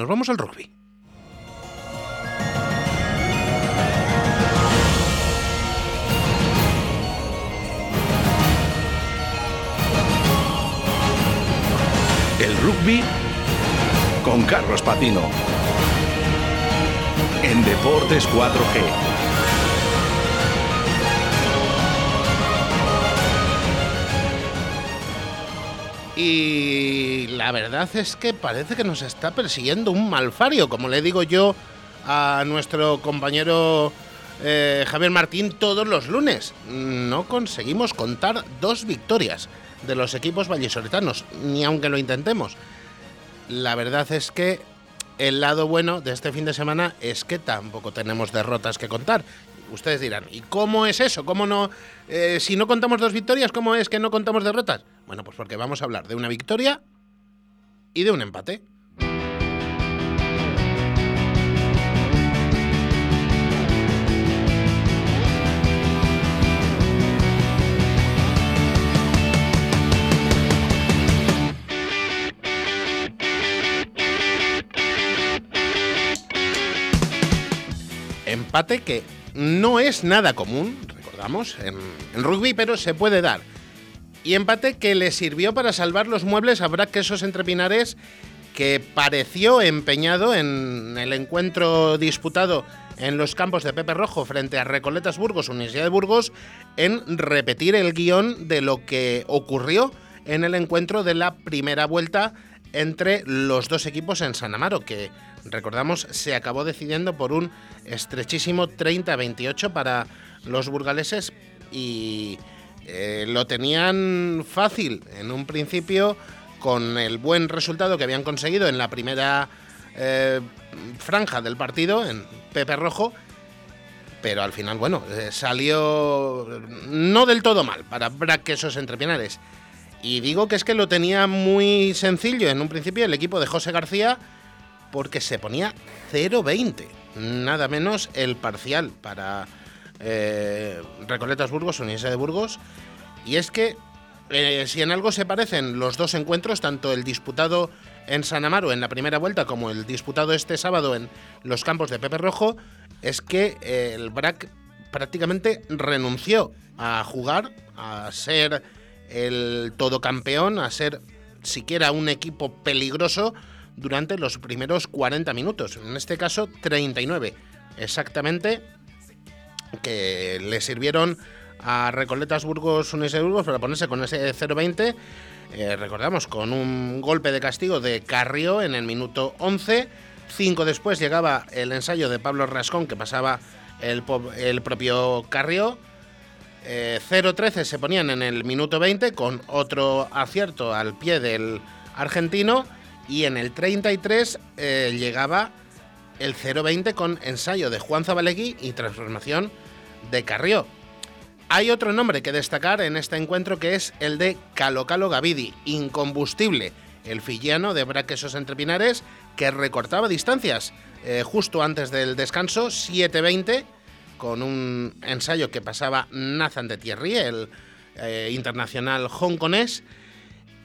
Nos vamos al rugby. El rugby con Carlos Patino. En Deportes 4G. Y la verdad es que parece que nos está persiguiendo un malfario, como le digo yo a nuestro compañero eh, Javier Martín todos los lunes. No conseguimos contar dos victorias de los equipos vallisoletanos, ni aunque lo intentemos. La verdad es que el lado bueno de este fin de semana es que tampoco tenemos derrotas que contar. Ustedes dirán, ¿y cómo es eso? ¿Cómo no? Eh, si no contamos dos victorias, ¿cómo es que no contamos derrotas? Bueno, pues porque vamos a hablar de una victoria y de un empate. Empate que no es nada común, recordamos, en, rugby, pero se puede dar. Y empate que le sirvió para salvar los muebles. A Brac Quesos Entre Pinares, que pareció empeñado en el encuentro disputado en los campos de Pepe Rojo frente a Recoletas Burgos, Universidad de Burgos, en repetir el guion de lo que ocurrió en el encuentro de la primera vuelta entre los dos equipos en San Amaro, que recordamos se acabó decidiendo por un estrechísimo 30-28 para los burgaleses y eh, lo tenían fácil en un principio con el buen resultado que habían conseguido en la primera eh, franja del partido, en Pepe Rojo, pero al final, bueno, eh, salió no del todo mal para Braquesos entre Pinares. Y digo que es que lo tenía muy sencillo en un principio el equipo de José García porque se ponía 0-20, nada menos el parcial para eh, Recoletas Burgos, Universidad de Burgos. Y es que eh, si en algo se parecen los dos encuentros, tanto el disputado en San Amaro en la primera vuelta como el disputado este sábado en los campos de Pepe Rojo, es que eh, el BRAC prácticamente renunció a jugar, a ser el todo campeón, a ser siquiera un equipo peligroso durante los primeros 40 minutos, en este caso 39 exactamente, que le sirvieron a Recoletas Burgos Unise Burgos para ponerse con ese 0-20. Eh, recordamos, con un golpe de castigo de Carrió en el minuto 11. Cinco después llegaba el ensayo de Pablo Rascón que pasaba el, el propio Carrió. 0-13 eh, se ponían en el minuto 20 con otro acierto al pie del argentino y en el 33 eh, llegaba el 0-20 con ensayo de Juan Zabalegui y transformación de Carrió. Hay otro nombre que destacar en este encuentro que es el de Calo Calo Gavidi, incombustible, el fillano de Braquesos Entre Pinares que recortaba distancias eh, justo antes del descanso, 7-20 con un ensayo que pasaba Nathan de Thierry, el eh, internacional hongkonés,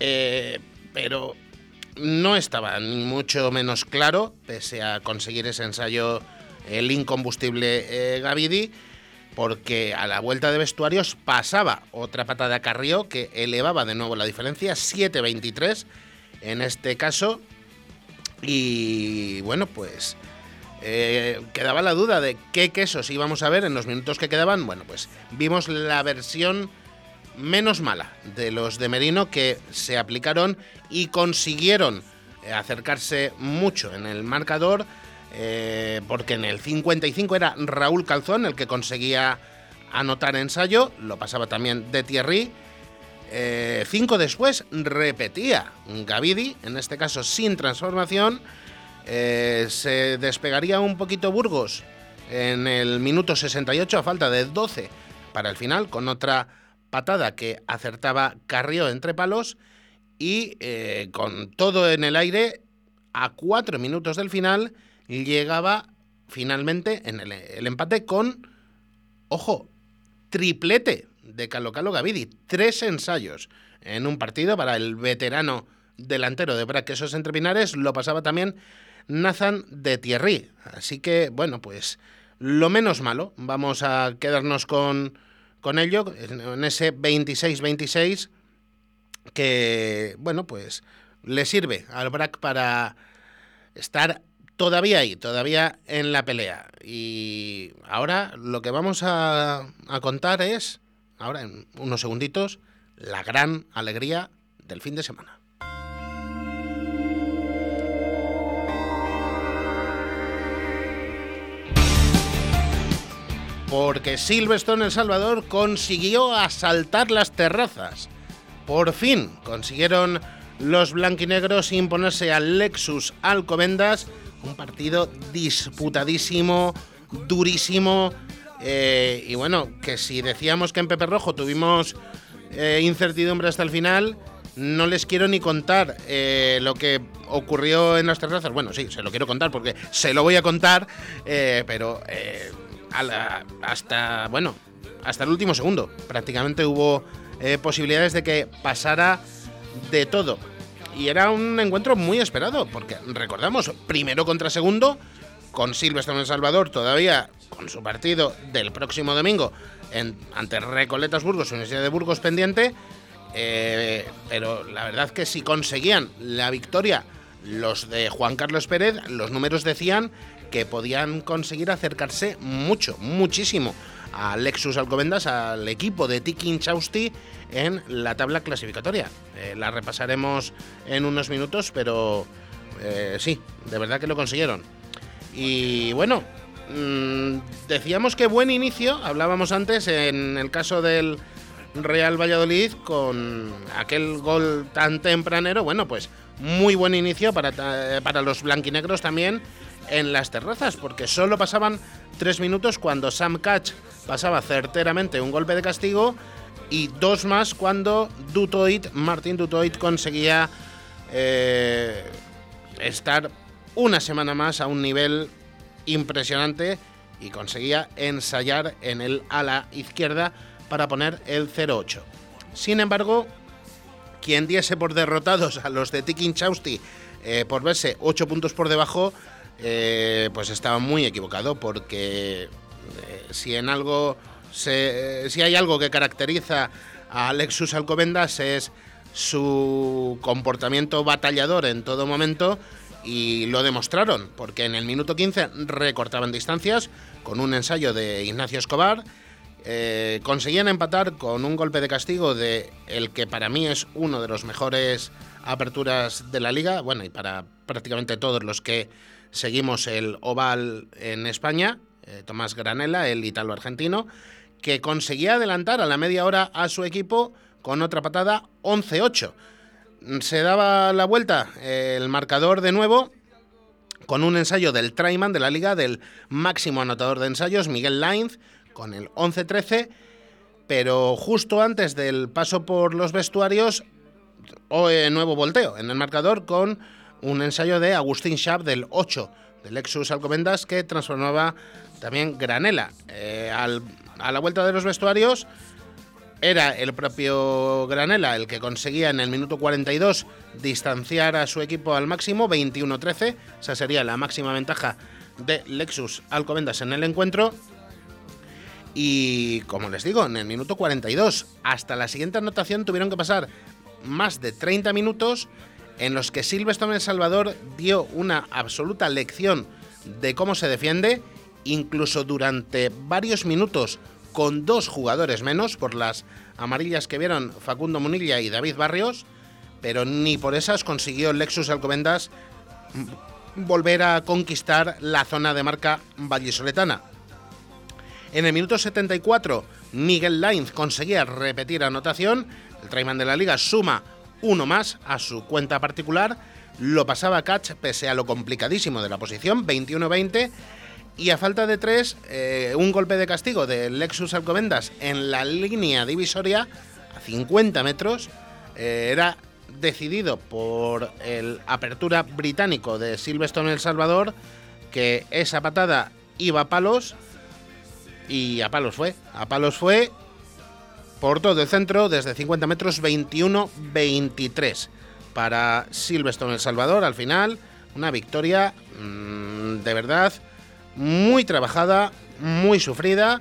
eh, pero no estaba ni mucho menos claro, pese a conseguir ese ensayo el incombustible Gavidi, porque a la vuelta de vestuarios pasaba otra patada a Carrió que elevaba de nuevo la diferencia, 7-23 en este caso, y bueno, pues eh, quedaba la duda de qué quesos íbamos a ver en los minutos que quedaban. Bueno, pues vimos la versión menos mala de los de Merino que se aplicaron y consiguieron acercarse mucho en el marcador, eh, porque en el 55 era Raúl Calzón el que conseguía anotar ensayo, lo pasaba también de Thierry. cinco después repetía Gavidi, en este caso sin transformación, eh, se despegaría un poquito Burgos en el minuto 68 a falta de 12 para el final con otra patada que acertaba Carrió entre palos y eh, con todo en el aire a cuatro minutos del final llegaba finalmente en el, empate con, ojo, triplete de Calo Calo Gavidi, tres ensayos en un partido para el veterano delantero de Braquesos Entre Pinares, lo pasaba también Nathan de Thierry. Así que, bueno, pues lo menos malo. Vamos a quedarnos con, con ello, en ese 26-26, que, bueno, pues le sirve al BRAC para estar todavía ahí, todavía en la pelea. Y ahora lo que vamos a, contar es, ahora en unos segunditos, la gran alegría del fin de semana. porque Silverstone El Salvador consiguió asaltar las terrazas. Por fin consiguieron los blanquinegros imponerse al Lexus Alcobendas, un partido disputadísimo, durísimo. Eh, y bueno, que si decíamos que en Pepe Rojo tuvimos eh, incertidumbre hasta el final, no les quiero ni contar eh, lo que ocurrió en las terrazas. Bueno, sí, se lo quiero contar porque se lo voy a contar, pero hasta, bueno, hasta el último segundo. Prácticamente hubo eh, posibilidades de que pasara de todo. Y era un encuentro muy esperado, porque recordamos, primero contra segundo, con Silvestre en Salvador todavía con su partido del próximo domingo en, ante Recoletas Burgos, Universidad de Burgos pendiente. Eh, pero la verdad que si conseguían la victoria los de Juan Carlos Pérez, los números decían que podían conseguir acercarse mucho, muchísimo a Lexus Alcobendas, al equipo de Tiki Chausti en la tabla clasificatoria. Eh, la repasaremos en unos minutos, pero eh, sí, de verdad que lo consiguieron. Y bueno, mm, decíamos que buen inicio, hablábamos antes en el caso del Real Valladolid con aquel gol tan tempranero, bueno, pues muy buen inicio para, para los blanquinegros también en las terrazas, porque solo pasaban tres minutos cuando Sam Catch pasaba certeramente un golpe de castigo y dos más cuando Dutoit, Martin Dutoit conseguía eh, estar una semana más a un nivel impresionante y conseguía ensayar en el ala izquierda para poner el 0-8. Sin embargo, quien diese por derrotados a los de Tikin Chausti eh, por verse 8 puntos por debajo eh, pues estaba muy equivocado porque si en algo si hay algo que caracteriza a Alexus Alcobendas es su comportamiento batallador en todo momento y lo demostraron porque en el minuto 15 recortaban distancias con un ensayo de Ignacio Escobar eh, conseguían empatar con un golpe de castigo de el que para mí es uno de los mejores aperturas de la liga, bueno, y para prácticamente todos los que seguimos el Oval en España, eh, Tomás Granela, el italo-argentino, que conseguía adelantar a la media hora a su equipo con otra patada 11-8. Se daba la vuelta el marcador de nuevo con un ensayo del Traiman de la liga, del máximo anotador de ensayos, Miguel Lainz, con el 11-13, pero justo antes del paso por los vestuarios, o eh, nuevo volteo en el marcador con un ensayo de Agustín Schaap del 8 del Lexus Alcobendas que transformaba también Granela. Eh, a la vuelta de los vestuarios era el propio Granela el que conseguía en el minuto 42 distanciar a su equipo al máximo, 21-13. Esa sería la máxima ventaja de Lexus Alcobendas en el encuentro. Y como les digo, en el minuto 42 hasta la siguiente anotación tuvieron que pasar más de 30 minutos en los que Silvestre El Salvador dio una absoluta lección de cómo se defiende, incluso durante varios minutos con dos jugadores menos por las amarillas que vieron Facundo Munilla y David Barrios, pero ni por esas consiguió Lexus Alcobendas volver a conquistar la zona de marca vallisoletana. En el minuto 74, Miguel Lainz conseguía repetir anotación, el Traiman de la Liga suma uno más a su cuenta particular. Lo pasaba Catch pese a lo complicadísimo de la posición, 21-20. Y a falta de tres, eh, un golpe de castigo de Lexus Alcobendas en la línea divisoria, a 50 metros, eh, era decidido por el apertura británico de Silverstone El Salvador que esa patada iba a palos y a palos fue. A palos fue por todo el centro, desde 50 metros, 21-23 para Silverstone El Salvador al final. Una victoria mm, de verdad muy trabajada, muy sufrida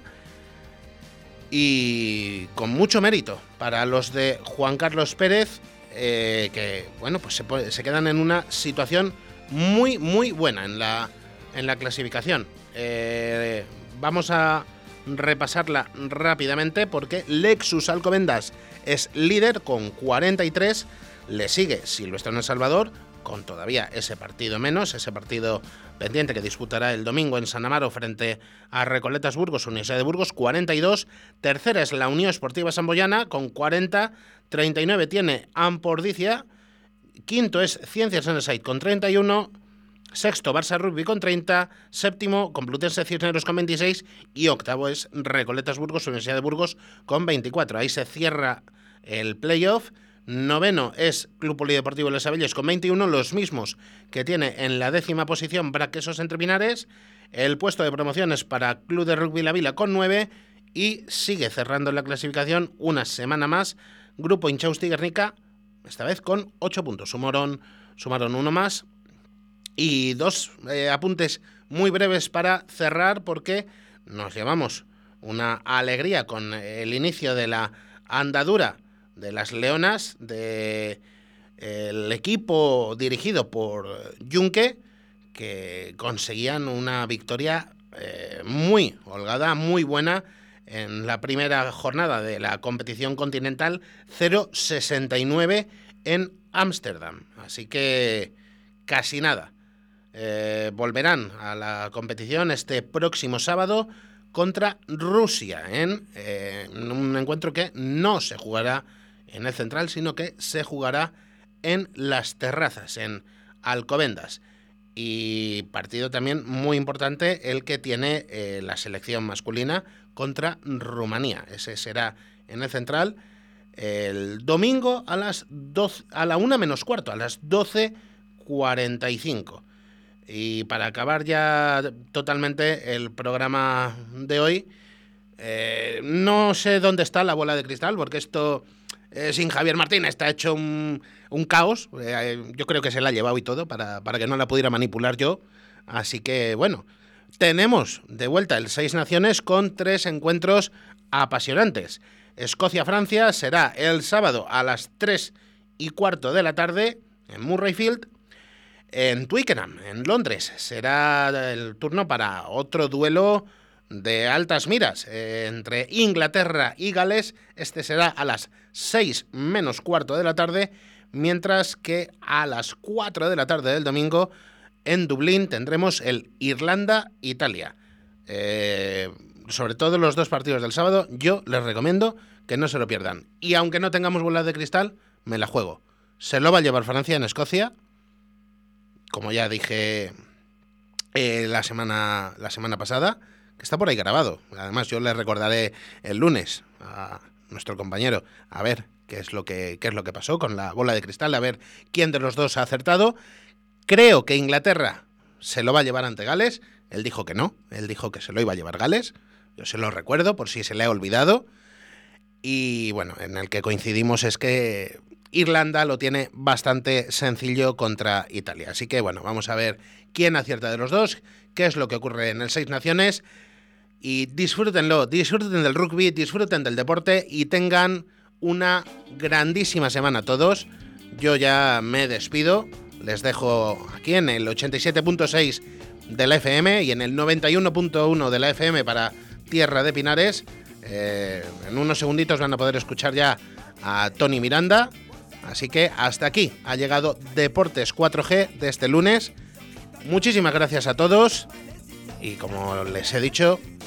y con mucho mérito para los de Juan Carlos Pérez, eh, que bueno, pues se, quedan en una situación muy, muy buena en la, en la clasificación. Eh, vamos a repasarla rápidamente porque Lexus Alcobendas es líder con 43, le sigue Silvestre en El Salvador con todavía ese partido menos, ese partido pendiente que disputará el domingo en San Amaro frente a Recoletas Burgos, Universidad de Burgos, 42. Tercera es la Unión Esportiva Samboyana con 40. 39 tiene Ampordicia. Quinto es Ciencias en el con 31. Sexto, Barça Rugby con 30. Séptimo, Complutense Cisneros con 26. Y octavo es Recoletas Burgos, Universidad de Burgos con 24. Ahí se cierra el playoff. Noveno es Club Polideportivo Les Abelles con 21, los mismos que tiene en la décima posición Braquesos Entre Pinares. El puesto de promoción es para Club de Rugby La Vila con 9 y sigue cerrando la clasificación una semana más Grupo Inchausti Guernica, esta vez con 8 puntos. Sumaron, sumaron uno más y dos eh, apuntes muy breves para cerrar porque nos llevamos una alegría con el inicio de la andadura de las Leonas, de el equipo dirigido por Junque, que conseguían una victoria eh, muy holgada, muy buena en la primera jornada de la competición continental, 0-69 en Ámsterdam. Así que casi nada. Eh, volverán a la competición este próximo sábado contra Rusia eh, en un encuentro que no se jugará en el central, sino que se jugará en las terrazas, en Alcobendas. Y partido también muy importante el que tiene eh, la selección masculina contra Rumanía. Ese será en el central el domingo a las 12, a la 1 menos cuarto, a las 12.45. Y para acabar ya totalmente el programa de hoy, eh, no sé dónde está la bola de cristal, porque esto eh, sin Javier Martín está hecho un, caos. Eh, yo creo que se la ha llevado y todo para, para, que no la pudiera manipular yo. Así que bueno, tenemos de vuelta el Seis Naciones con tres encuentros apasionantes. Escocia-Francia será el sábado a las 3 y cuarto de la tarde en Murrayfield. En Twickenham, en Londres, será el turno para otro duelo de altas miras eh, entre Inglaterra y Gales. Este será a las 6 menos cuarto de la tarde, mientras que a las 4 de la tarde del domingo en Dublín tendremos el Irlanda-Italia. Eh, sobre todo los dos partidos del sábado, yo les recomiendo que no se lo pierdan. Y aunque no tengamos bolas de cristal, me la juego. Se lo va a llevar Francia en Escocia, como ya dije eh, la, semana, la semana pasada que está por ahí grabado. Además, yo le recordaré el lunes nuestro compañero a ver qué es lo que qué es lo que pasó con la bola de cristal, a ver quién de los dos ha acertado. Creo que Inglaterra se lo va a llevar ante Gales. Él dijo que no, él dijo que se lo iba a llevar Gales. Yo se lo recuerdo por si se le ha olvidado. Y bueno, en el que coincidimos es que Irlanda lo tiene bastante sencillo contra Italia. Así que bueno, vamos a ver quién acierta de los dos, qué es lo que ocurre en el Seis Naciones y disfrútenlo, disfruten del rugby, disfruten del deporte y tengan una grandísima semana todos. Yo ya me despido, les dejo aquí en el 87.6 de la FM y en el 91.1 de la FM para Tierra de Pinares. Eh, en unos segunditos van a poder escuchar ya a Tony Miranda. Así que hasta aquí ha llegado Deportes 4G de este lunes. Muchísimas gracias a todos y como les he dicho,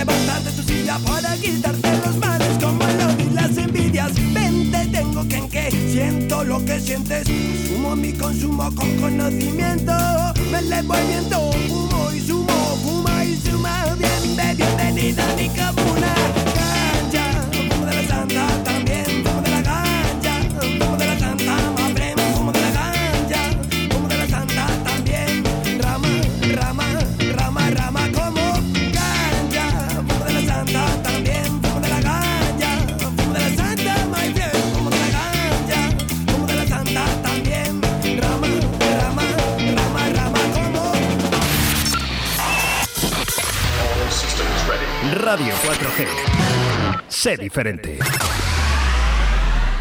levantarte tu silla para quitarte los males como el odio y las envidias. Vente, tengo que en que siento lo que sientes. Sumo mi consumo con conocimiento. Me elevo al viento, fumo y sumo, fuma y suma. Bien, bienvenida a mi. Sé diferente.